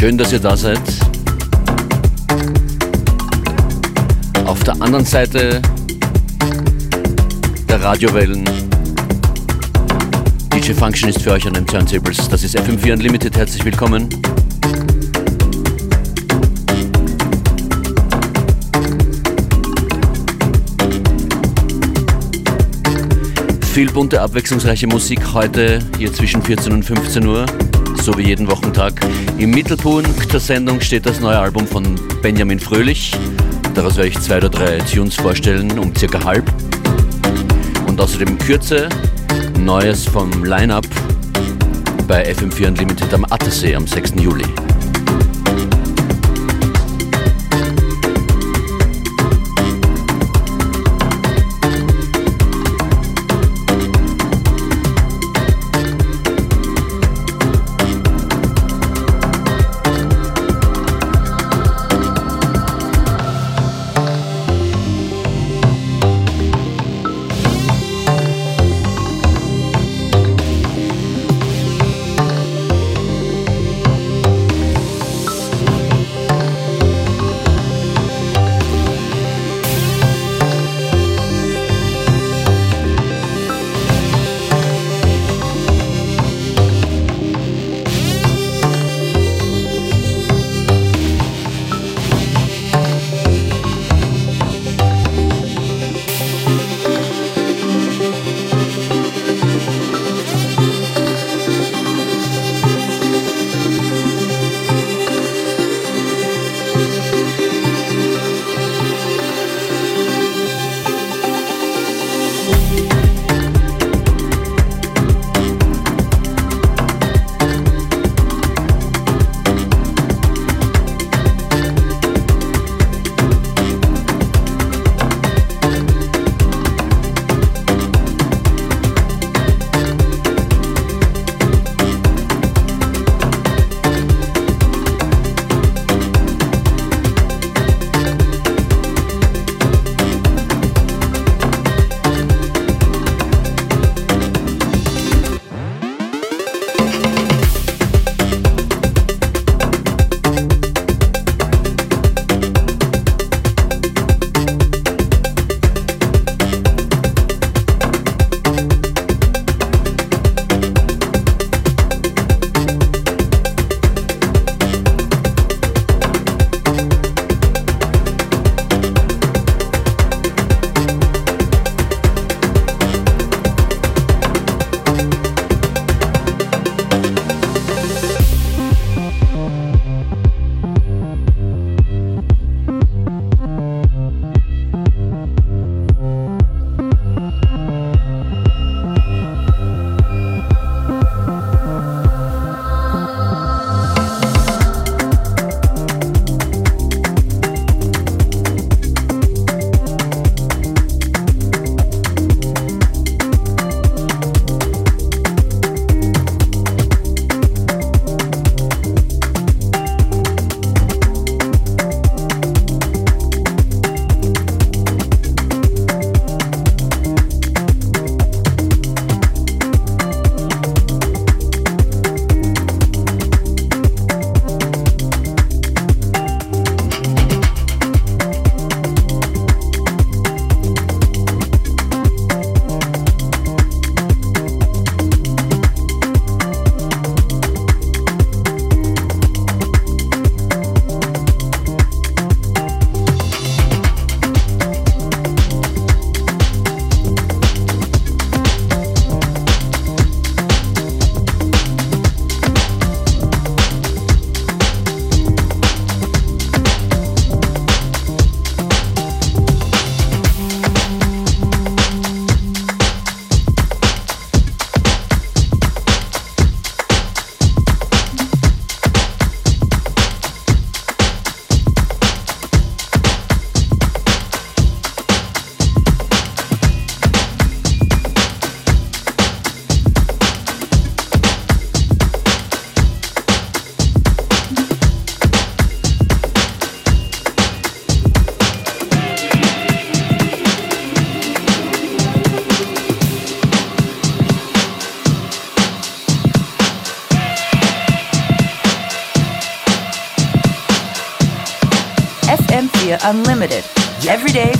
Schön, dass ihr da seid. Auf der anderen Seite der Radiowellen. DJ Function ist für euch an den Turntables. Das ist FM4 Unlimited. Herzlich willkommen. Viel bunte, abwechslungsreiche Musik heute hier zwischen 14 und 15 Uhr, so wie jeden Wochentag. Im Mittelpunkt der Sendung steht das neue Album von Benjamin Fröhlich. Daraus werde ich zwei oder drei Tunes vorstellen, um circa halb. Und außerdem Kürze, Neues vom Line-Up bei FM4 Unlimited am Attersee am 6. Juli.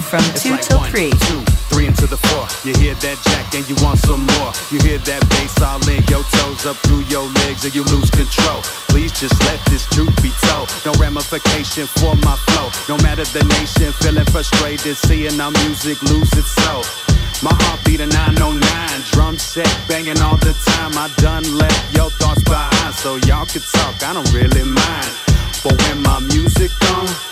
From 2 till 3. Two, three into the four. You hear that jack and you want some more. You hear that bass all in your toes up through your legs and you lose control. Please just let this truth be told. No ramification for my flow. No matter the nation, feeling frustrated, seeing our music lose its soul. My heart beat a 909, drum set banging all the time. I done left your thoughts behind, so y'all can talk. I don't really mind. But when my music gone,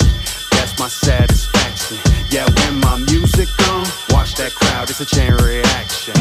that's my satisfaction. Yeah, when my music gone, watch that crowd. It's a chain reaction.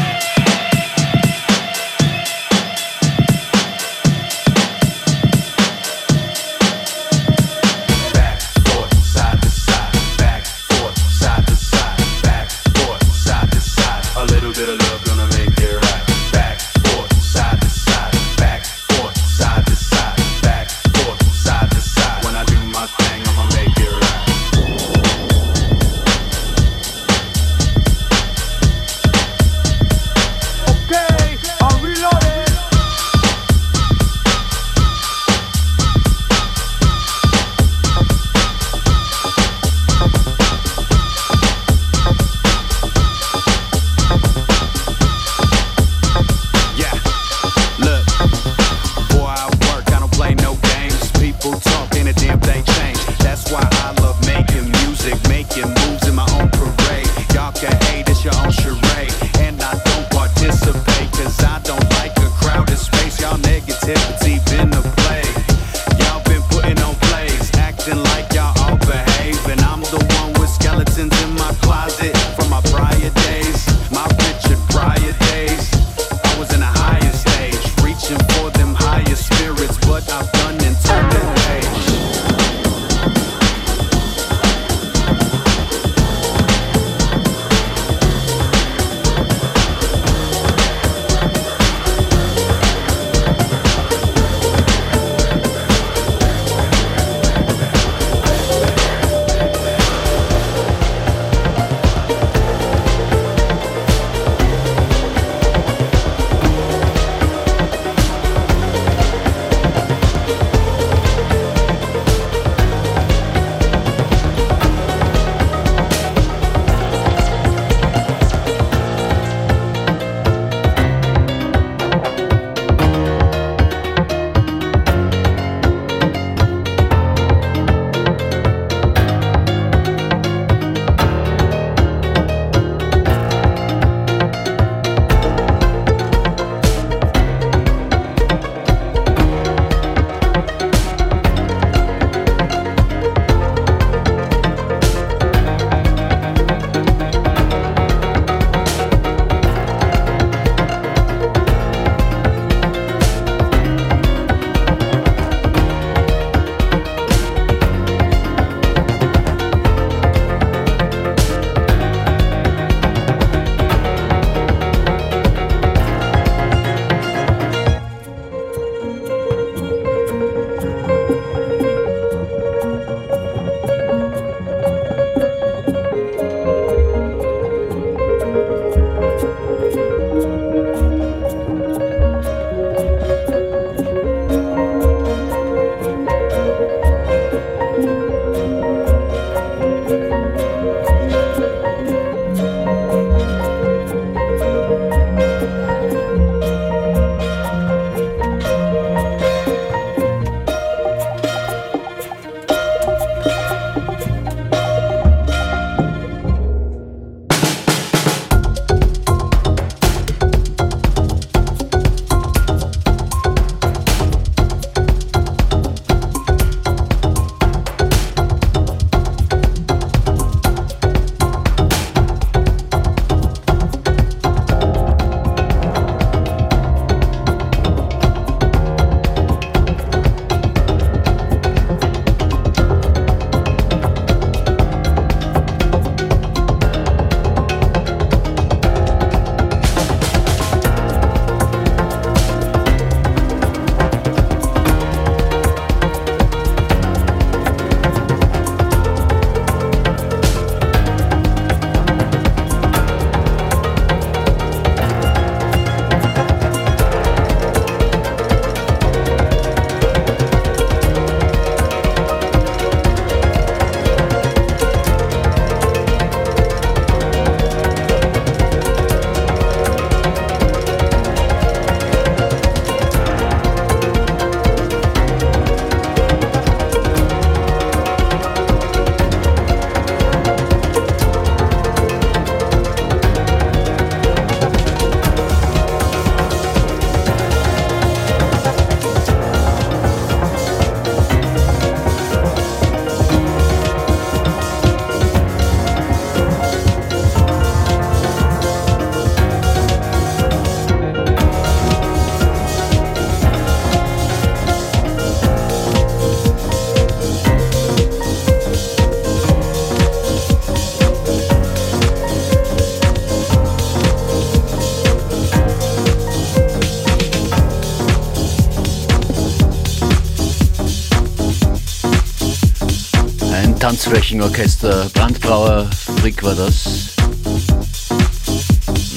Tanzflächenorchester Brandbrauer Frick war das.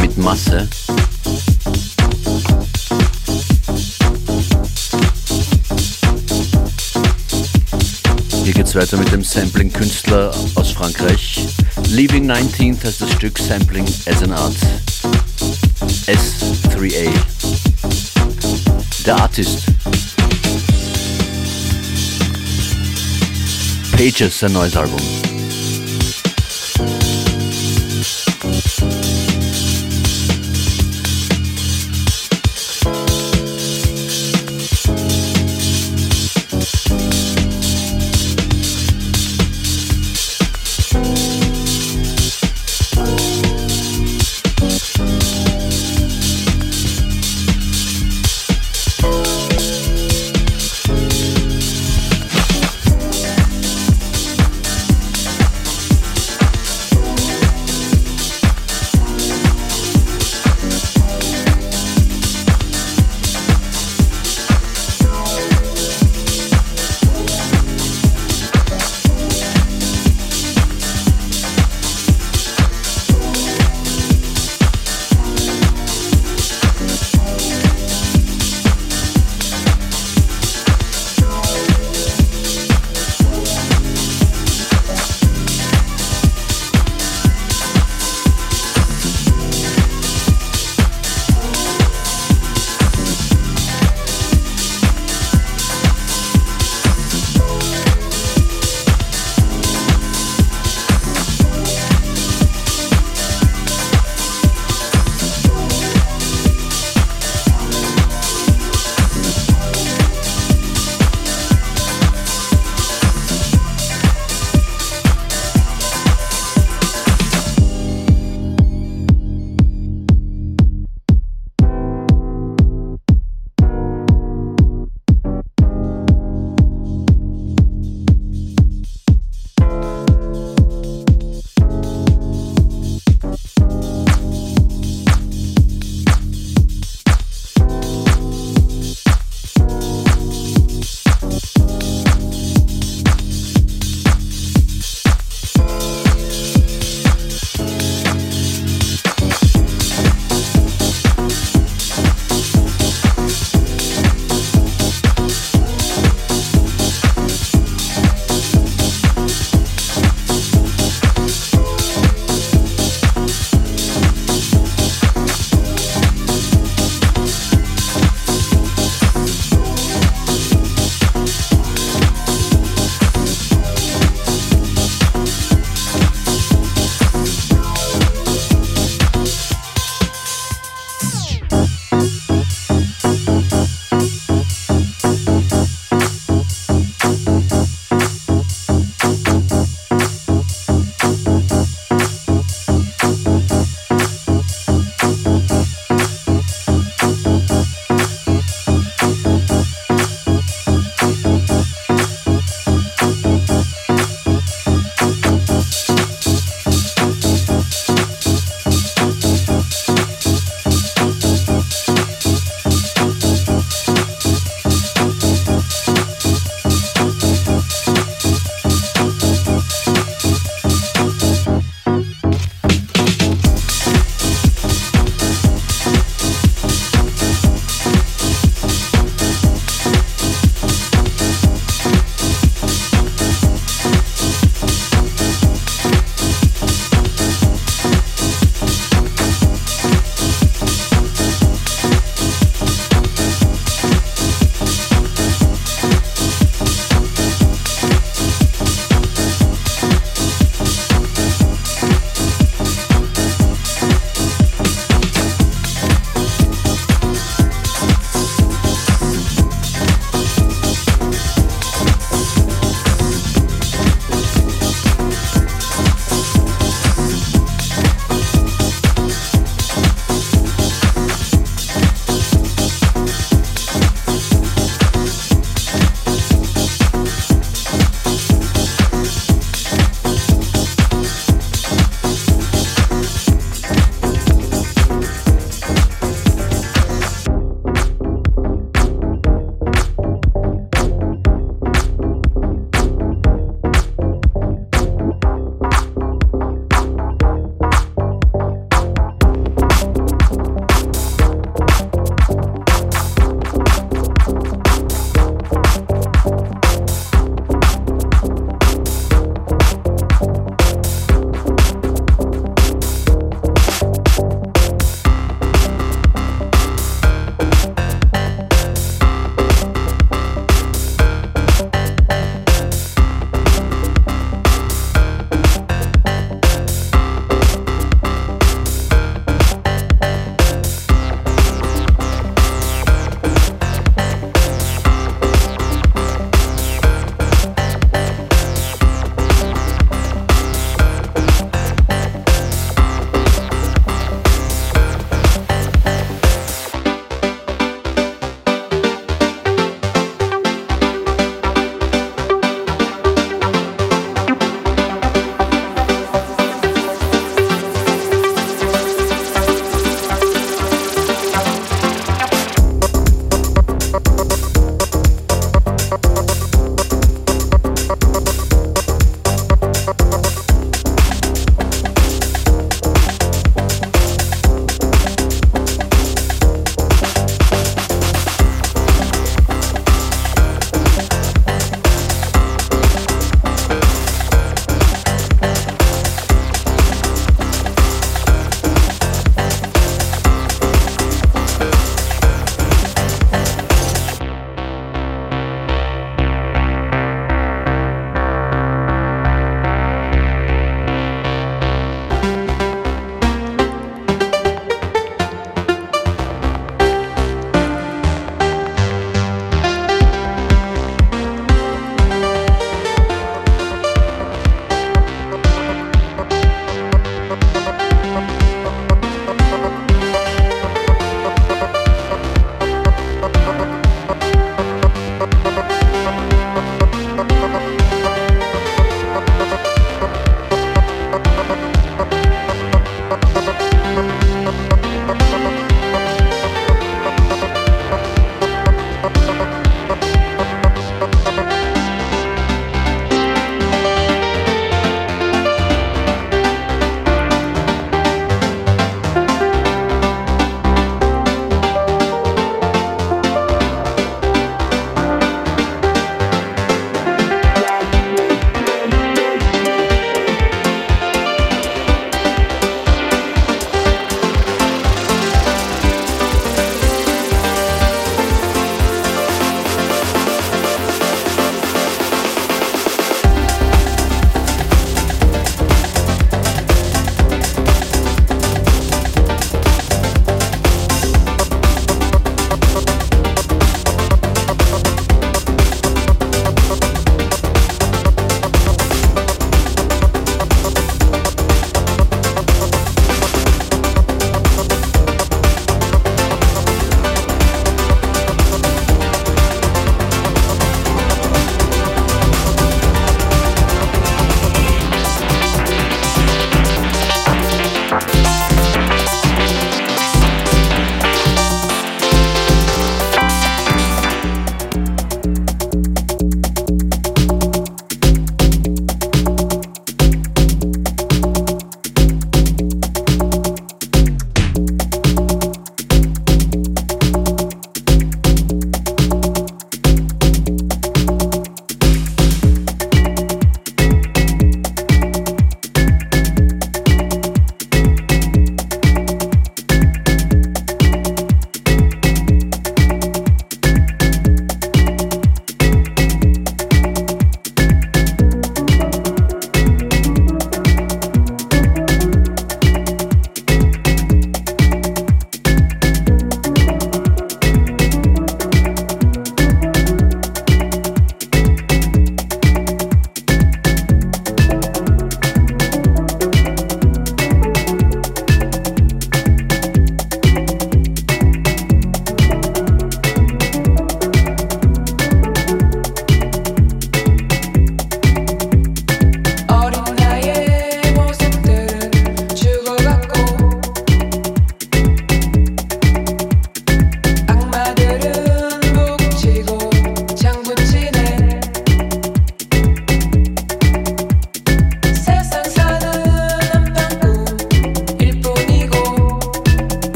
Mit Masse. Hier geht's weiter mit dem Sampling-Künstler aus Frankreich. Leaving 19th heißt das Stück Sampling as an Art. S3A. Der Artist. Pages, sein neues Album.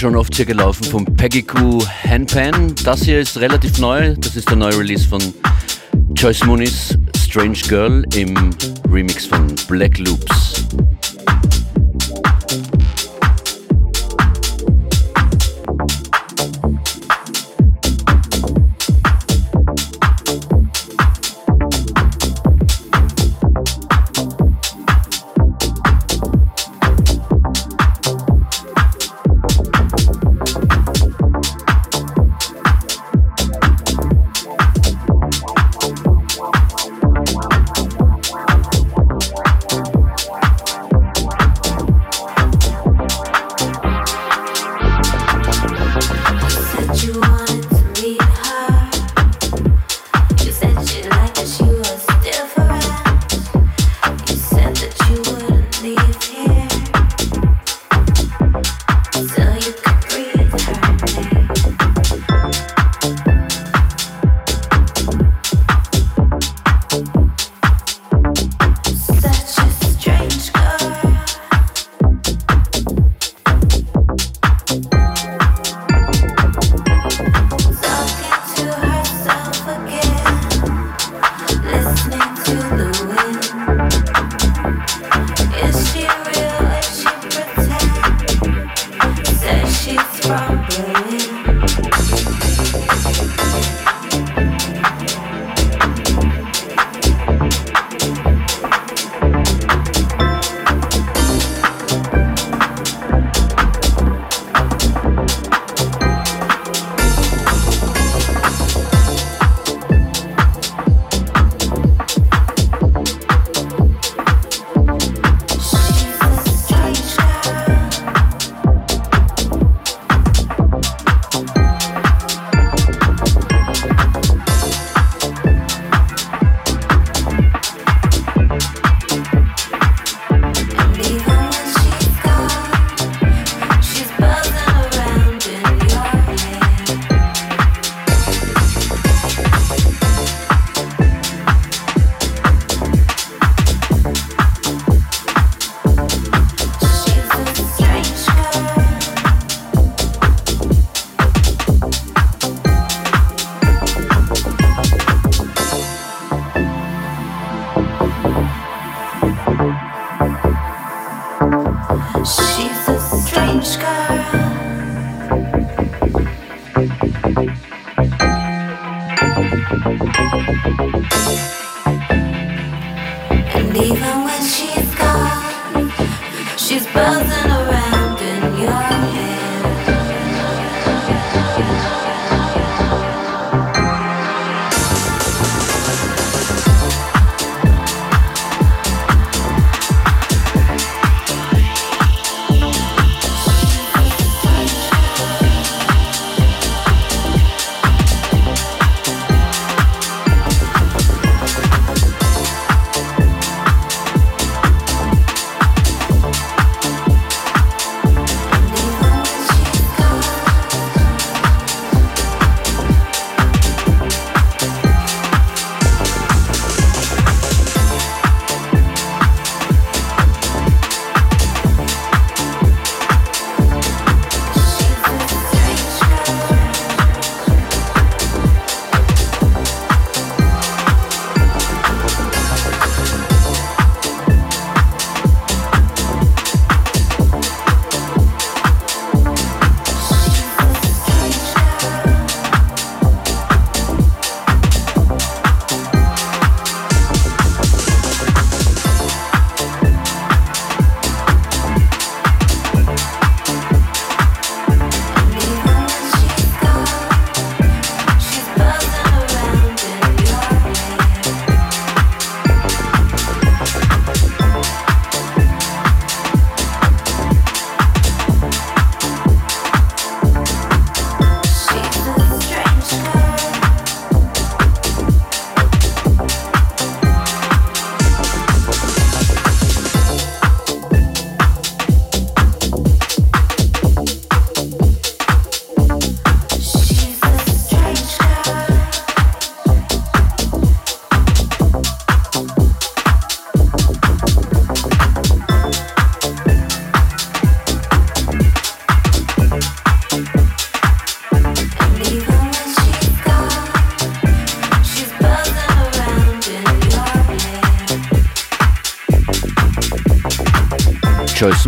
Schon oft hier gelaufen von Peggy Goo Handpan. Das hier ist relativ neu. Das ist der neue Release von Joyce Muniz, Strange Girl im Remix von Black Loops.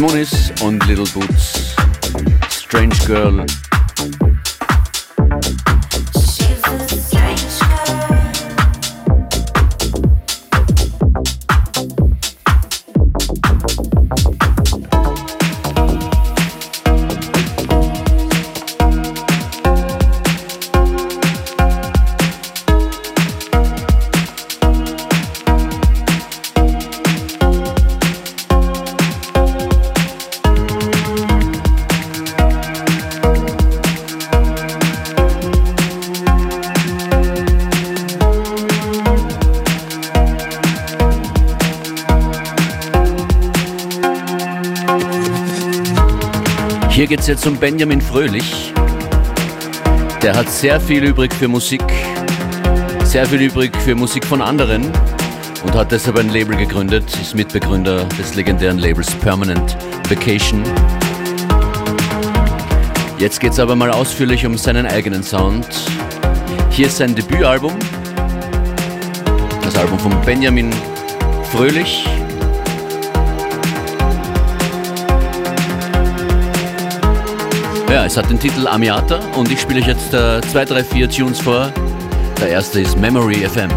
Joyce Muniz und Little Boots. Strange Girl geht es jetzt um Benjamin Fröhlich. Der hat sehr viel übrig für Musik, sehr viel übrig für Musik von anderen und hat deshalb ein Label gegründet, ist Mitbegründer des legendären Labels Permanent Vacation. Jetzt geht es aber mal ausführlich um seinen eigenen Sound. Hier ist sein Debütalbum, das Album von Benjamin Fröhlich. Ja, es hat den Titel Amiata und ich spiele euch jetzt äh, zwei, drei, vier Tunes vor. Der erste ist Memory FM.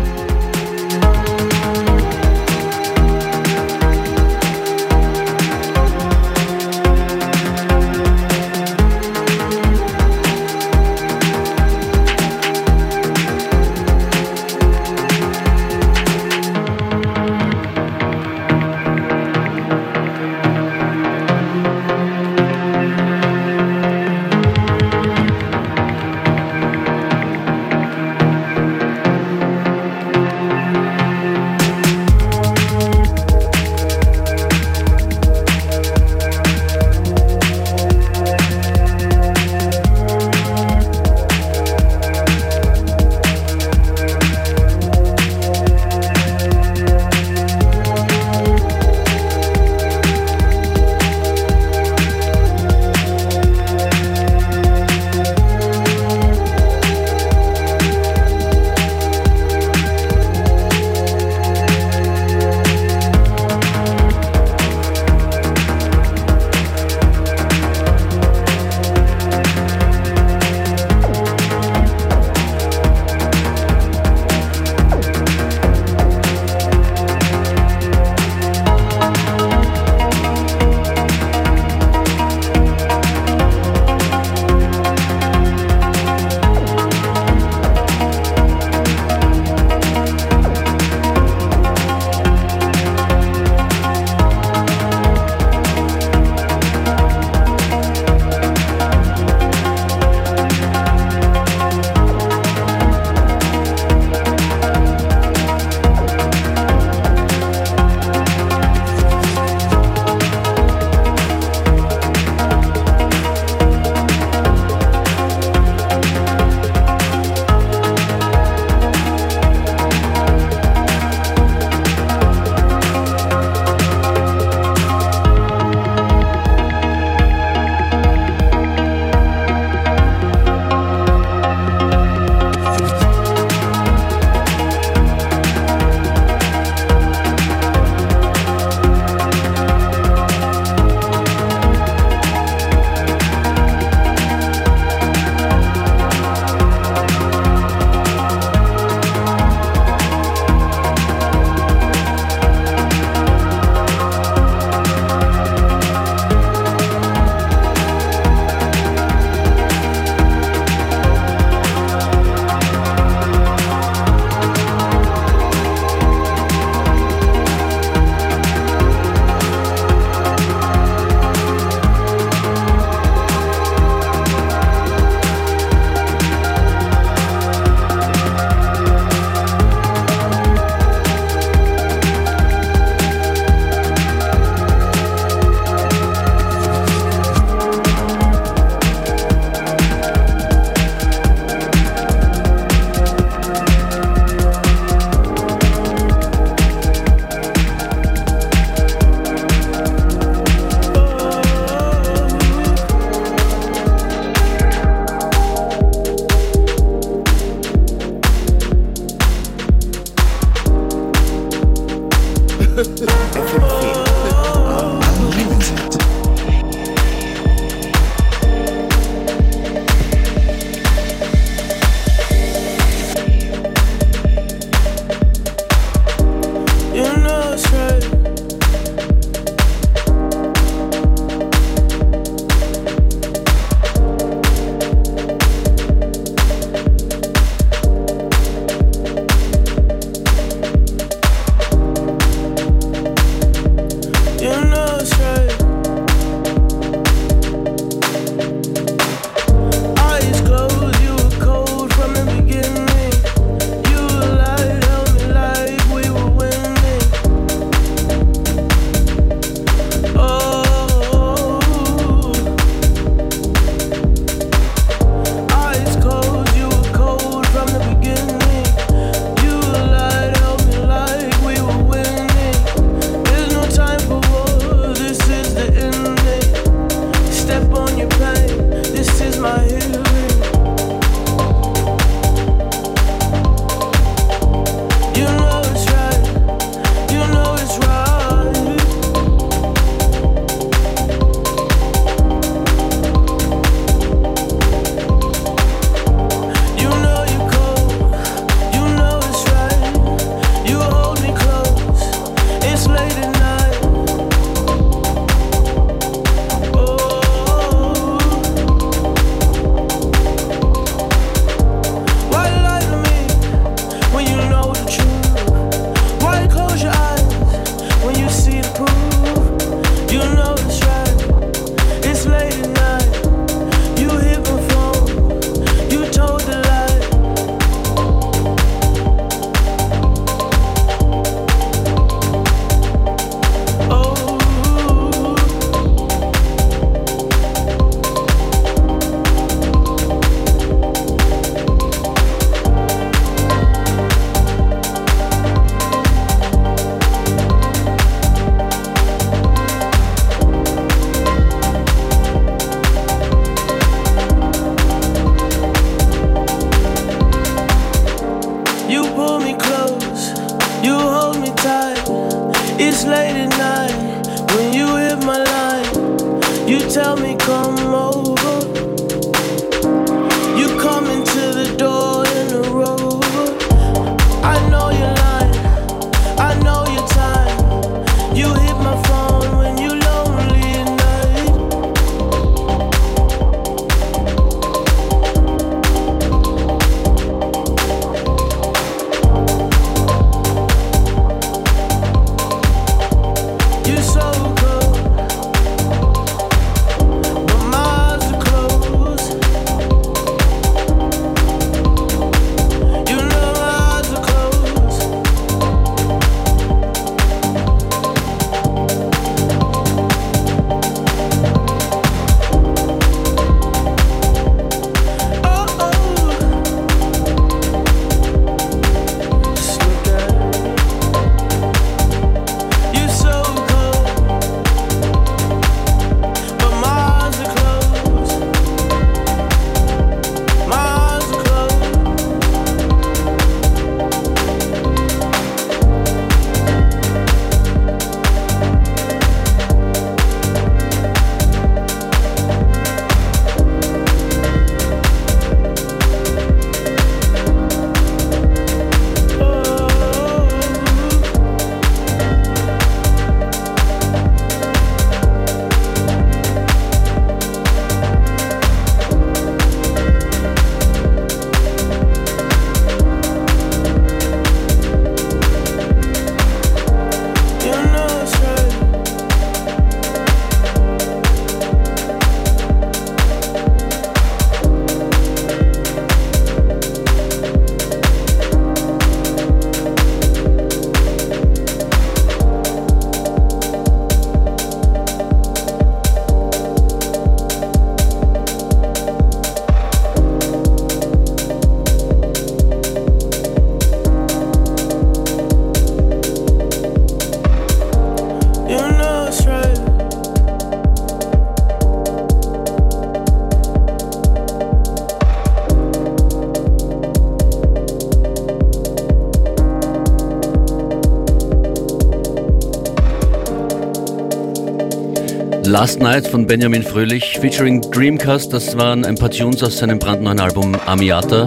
Last Night von Benjamin Fröhlich featuring Dreamcast. Das waren ein paar Tunes aus seinem brandneuen Album Amiata,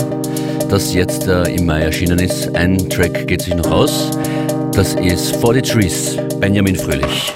das jetzt äh, im Mai erschienen ist. Ein Track geht sich noch aus. Das ist For the Trees, Benjamin Fröhlich.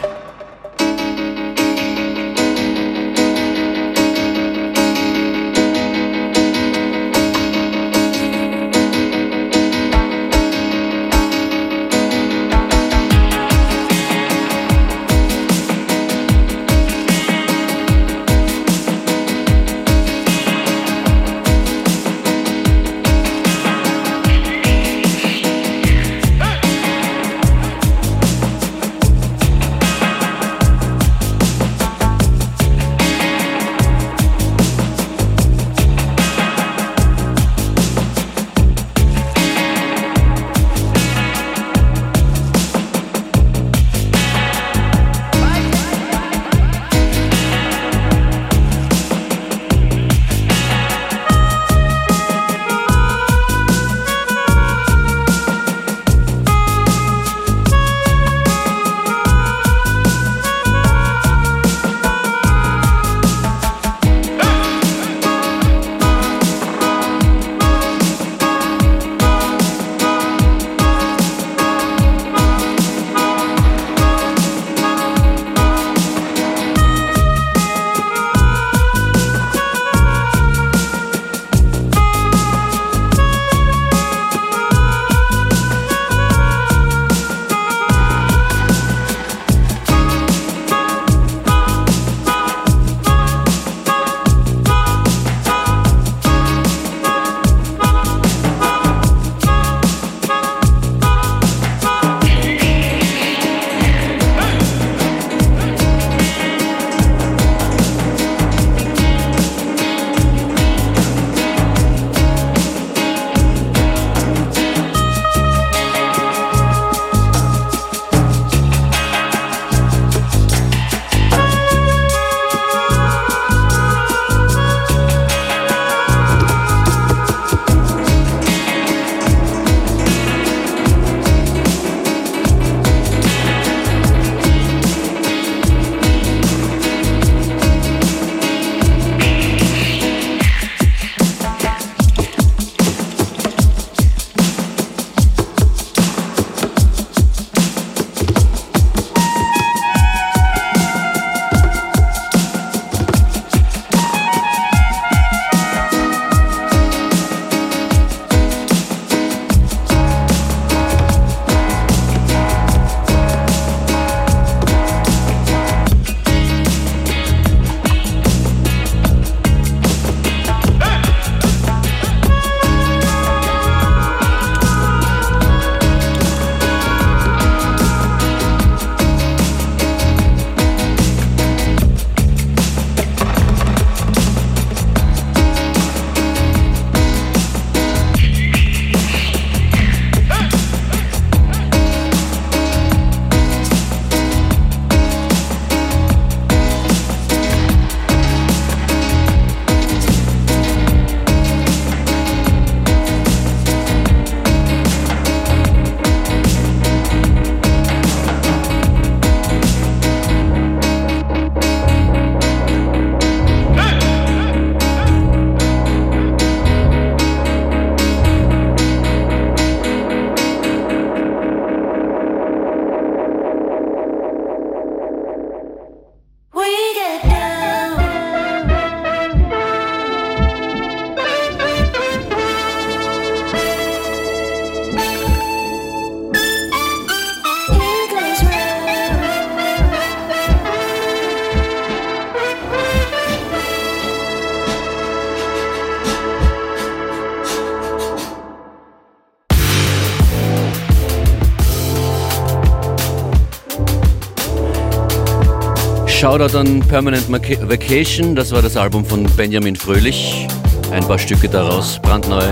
Shoutout an Permanent Vacation, das war das Album von Benjamin Fröhlich. Ein paar Stücke daraus, brandneu,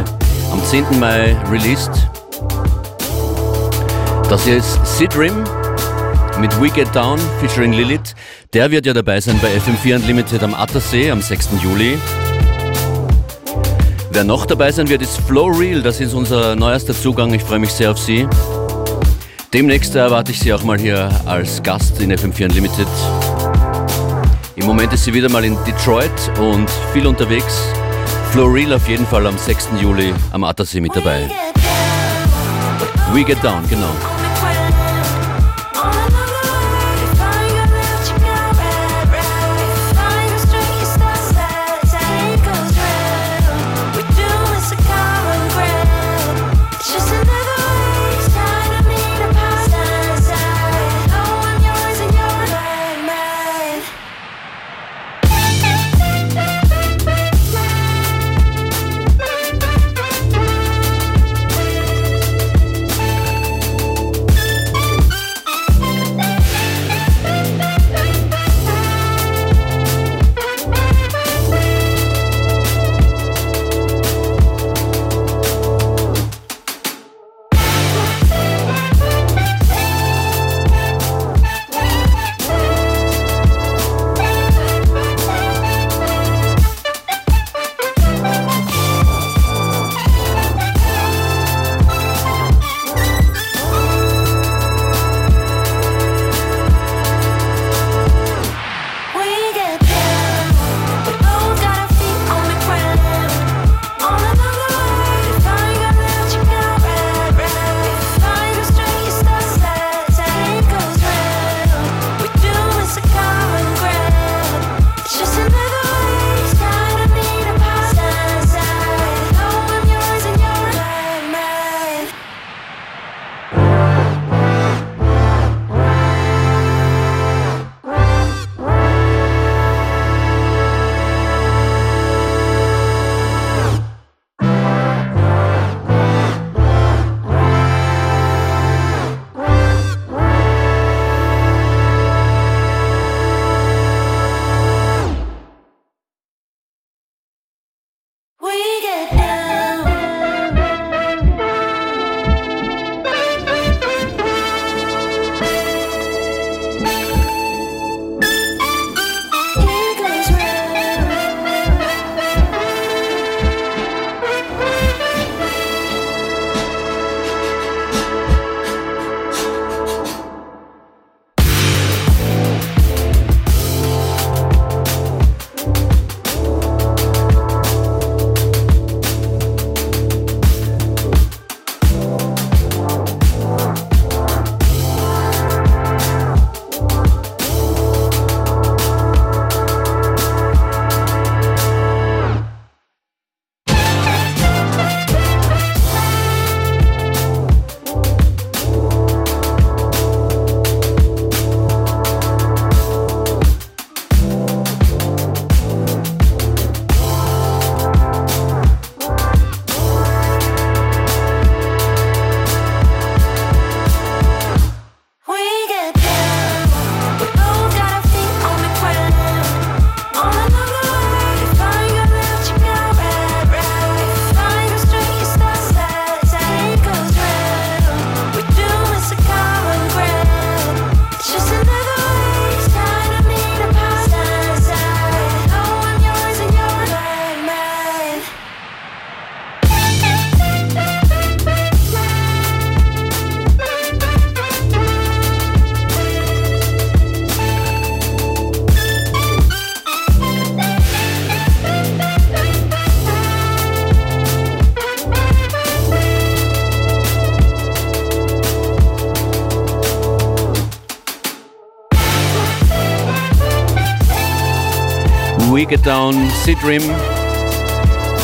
am 10. Mai released. Das hier ist Sid Rim mit We Get Down featuring Lilith. Der wird ja dabei sein bei FM4 Unlimited am Attersee am 6. Juli. Wer noch dabei sein wird, ist Flow Real. Das ist unser neuester Zugang. Ich freue mich sehr auf Sie. Demnächst erwarte ich Sie auch mal hier als Gast in FM4 Unlimited. Im Moment ist sie wieder mal in Detroit und viel unterwegs. Flow Real auf jeden Fall am 6. Juli am Attersee mit dabei. We Get Down, genau. Get Down, Sid Rim,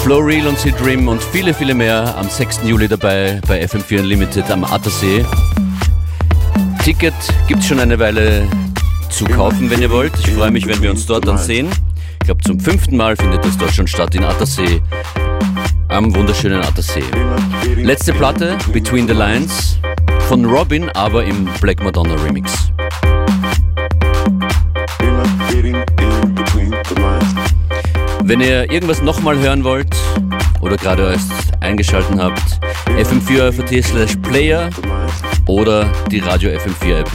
Flow Real und Sid Rim und viele, viele mehr am 6. Juli dabei bei FM4 Unlimited am Attersee. Ticket gibt es schon eine Weile zu kaufen, wenn ihr wollt. Ich freue mich, wenn wir uns dort dann sehen. Ich glaube, zum fünften Mal findet das dort schon statt in Attersee, am wunderschönen Attersee. Letzte Platte, Between the Lines, von Robin, aber im Black Madonna Remix. Wenn ihr irgendwas nochmal hören wollt oder gerade erst eingeschalten habt, fm4 slash player oder die Radio FM4 App.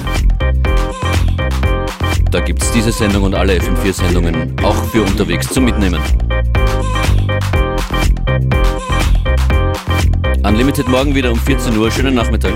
Da gibt es diese Sendung und alle FM4 Sendungen auch für unterwegs zum Mitnehmen. Unlimited morgen wieder um 14 Uhr. Schönen Nachmittag.